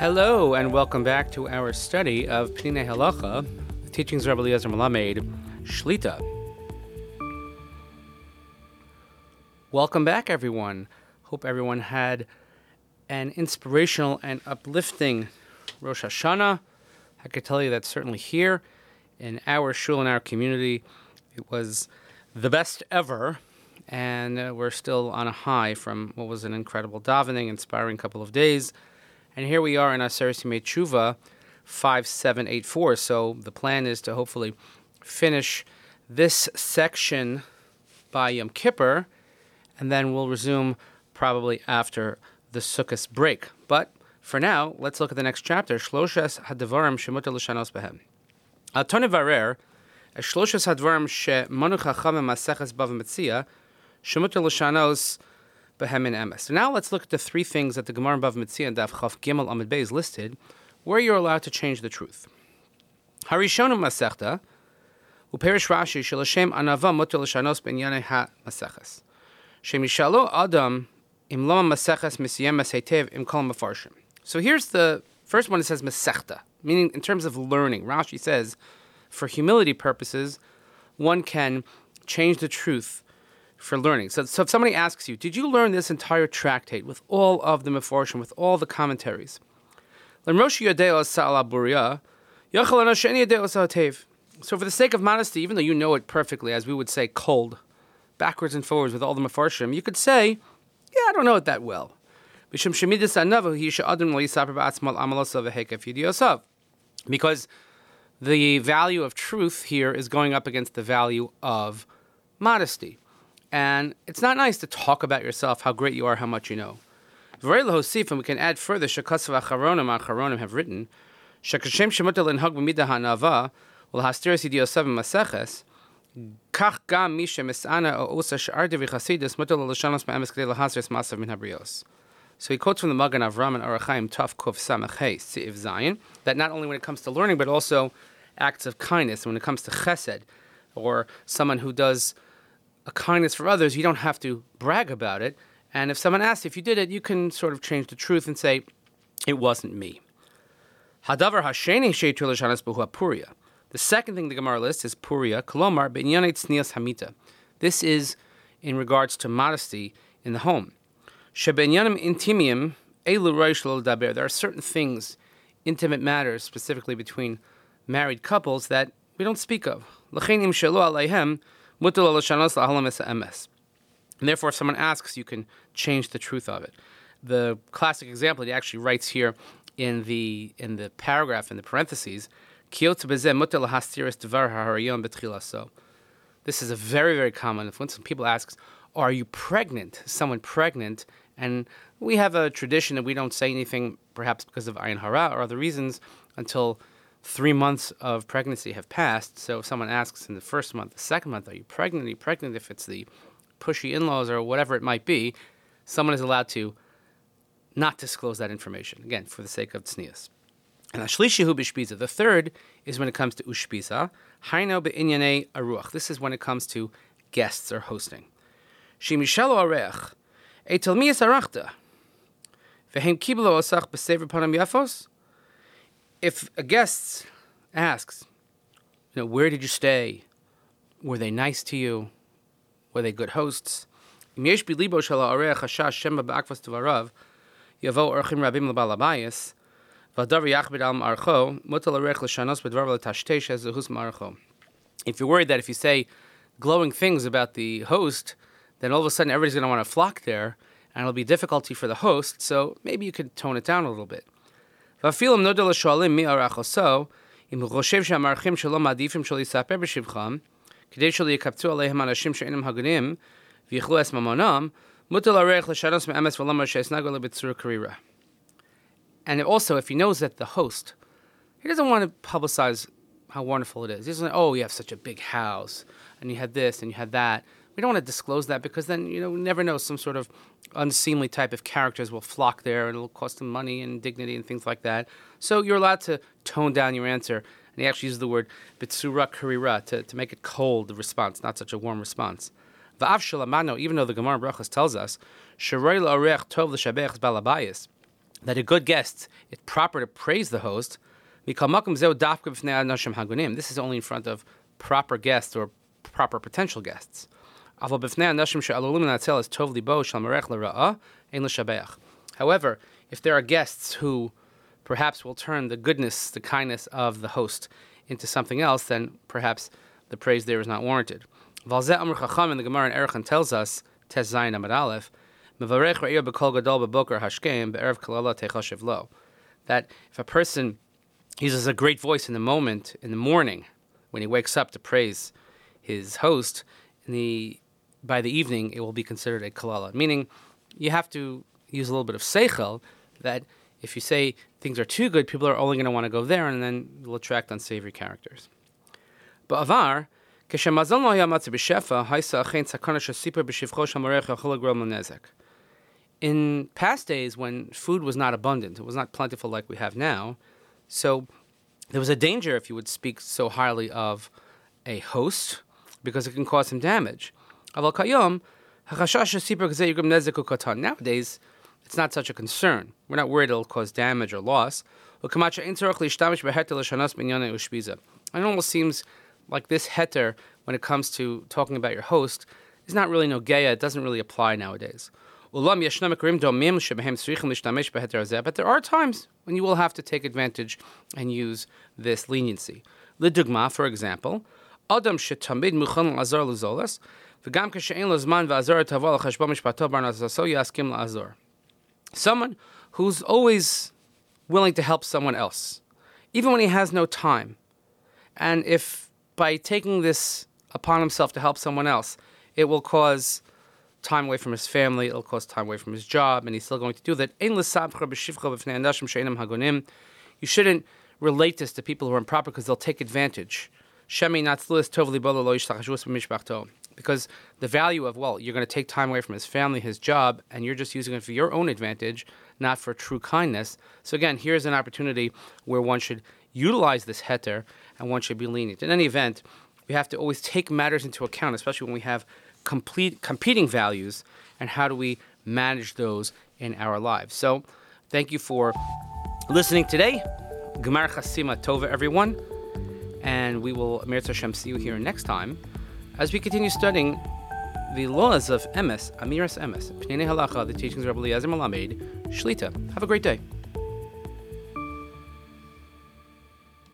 Hello, and welcome back to our study of Peninei Halacha, the teachings of Rabbi Eliezer Melamed, Shlita. Welcome back, everyone. Hope everyone had an inspirational and uplifting Rosh Hashanah. I could tell you that certainly here in our shul in our community, it was the best ever, and uh, we're still on a high from what was an incredible davening, inspiring couple of days. And here we are in Aseret Yimei Tshuva 5784. So the plan is to hopefully finish this section by Yom Kippur, and then we'll resume probably after the Sukkot break. But for now, let's look at the next chapter, Shloshes Hadvarim Shemuta L'Shanos Behem. Al Varer, Shloshes Hadvarim Shemanu Chachamim Maseches Bava Metzia, Shemuta L'Shanos Behem Emes. So now let's look at the three things that the Gemara Bava Metzia and Daf Chaf Gimel Amid Beis listed, where you're allowed to change the truth. Harishonim Masechta, Uperish Rashi Shalashem Anava Mutal Shanos Ben Yanei Ha Maseches. Shemishalo Adam Im Lama Maseches Misiyem Hetev Im Kol Mafarshim. So here's the first one. It says Masechta, meaning in terms of learning. Rashi says, for humility purposes, one can change the truth for learning. So, so if somebody asks you, did you learn this entire tractate with all of the Meforshim, with all the commentaries? So for the sake of modesty, even though you know it perfectly, as we would say, cold, backwards and forwards with all the Meforshim, you could say, yeah, I don't know it that well. Because the value of truth here is going up against the value of modesty. And it's not nice to talk about yourself, how great you are, how much you know. Very and we can add further, Shakasav Acharonim, Acharonim have written, Shakashem Shemutel in Hag B'midah HaNava, Ul Hastiris Idiosav Maseches, Kach Gam Misha Misana O Usa Sh'ar Devi Chasidus, Mutel L'Shanos Ma'emes K'dei L'Hasris Masav Min HaBrios. So he quotes from the Magen Avram and Arachaim Taf Kuf Samach Siv Zion that not only when it comes to learning but also acts of kindness when it comes to Chesed or someone who does a kindness for others, you don't have to brag about it. And if someone asks if you did it, you can sort of change the truth and say, it wasn't me. Hadavar hasheni puria. The second thing the Gemara lists is puria, kolomar be'inyanet tznias hamita. This is in regards to modesty in the home. Shebenyanim intimium elu daber. There are certain things, intimate matters, specifically between married couples, that we don't speak of. Shelo and therefore, if someone asks, you can change the truth of it. The classic example he actually writes here in the in the paragraph in the parentheses, This is a very, very common. If when people ask, "Are you pregnant?" Someone pregnant, and we have a tradition that we don't say anything, perhaps because of ayin hara or other reasons, until three months of pregnancy have passed. So if someone asks in the first month, the second month, are you pregnant? Are you pregnant? If it's the pushy in laws or whatever it might be, someone is allowed to not disclose that information, again, for the sake of tznius. And. The third is when it comes to ushpiza. Haino. This is when it comes to guests or hosting. Shimishalo arech. Etel miyas arachta. Vehem kiblo osach b'sever panam yafos if a guest asks, you know, where did you stay? Were they nice to you? Were they good hosts? If you're worried that if you say glowing things about the host, then all of a sudden everybody's going to want to flock there, and it'll be difficulty for the host, so maybe you could tone it down a little bit. ואפילו אם נודע לשואלים מי ערך עושו, אם הוא חושב שהמארחים שלו מעדיפים שלא יספר בשבחם, כדי שלא יקפצו עליהם אנשים שאינם הגונים, ויאכלו את ממונם, מותר לערך לשנוס מאמץ ולומר שאסנגו לבצורה קרירה. And also, if he knows that the host, he doesn't want to publicize how wonderful it is. He doesn't, oh, you have such a big house, and you had this, and you had that. We don't want to disclose that because then, you know, we never know some sort of unseemly type of characters will flock there and it'll cost them money and dignity and things like that. So you're allowed to tone down your answer. And he actually uses the word bitsura karira to, to make it cold, response, not such a warm response. Va'av shalamano, even though the Gemara Brachas tells us, sharei la'orech tov l'shabech balabayis, that a good guest, it's proper to praise the host. This is only in front of proper guests or proper potential guests. However, if there are guests who perhaps will turn the goodness, the kindness of the host into something else, then perhaps the praise there is not warranted. In the Gemara in Arachin tells us, Tes Kalala Lo. That if a person uses a great voice in the moment, in the morning, when he wakes up to praise his host, in the, by the evening it will be considered a kalala. Meaning, you have to use a little bit of seichel that if you say things are too good, people are only going to want to go there, and then you'll attract unsavory characters. But avar, in past days, when food was not abundant, it was not plentiful like we have now, so there was a danger if you would speak so highly of a host because it can cause some damage. Nowadays, it's not such a concern. We're not worried it'll cause damage or loss. And it almost seems like this heter, when it comes to talking about your host, is not really no geya. It doesn't really apply nowadays. But there are times when you will have to take advantage and use this leniency. Lidugma, for example, Adam shetamid muchan lazar luzolas, Someone who's always willing to help someone else, even when he has no time. And if by taking this upon himself to help someone else, it will cause time away from his family, it'll cause time away from his job, and he's still going to do that. You shouldn't relate this to people who are improper because they'll take advantage. Because the value of, well, you're going to take time away from his family, his job, and you're just using it for your own advantage, not for true kindness. So again, here's an opportunity where one should utilize this heter and one should be lenient. In any event, we have to always take matters into account, especially when we have complete competing values and how do we manage those in our lives. So, thank you for listening today. Gemar Chasima Tova, everyone. And we will, Mir Hashem, see you here next time as we continue studying the laws of Emes, Amiras Emes, Peninei Halacha, the teachings of Rabbi Eliezer Melamed, Shlita. Have a great day.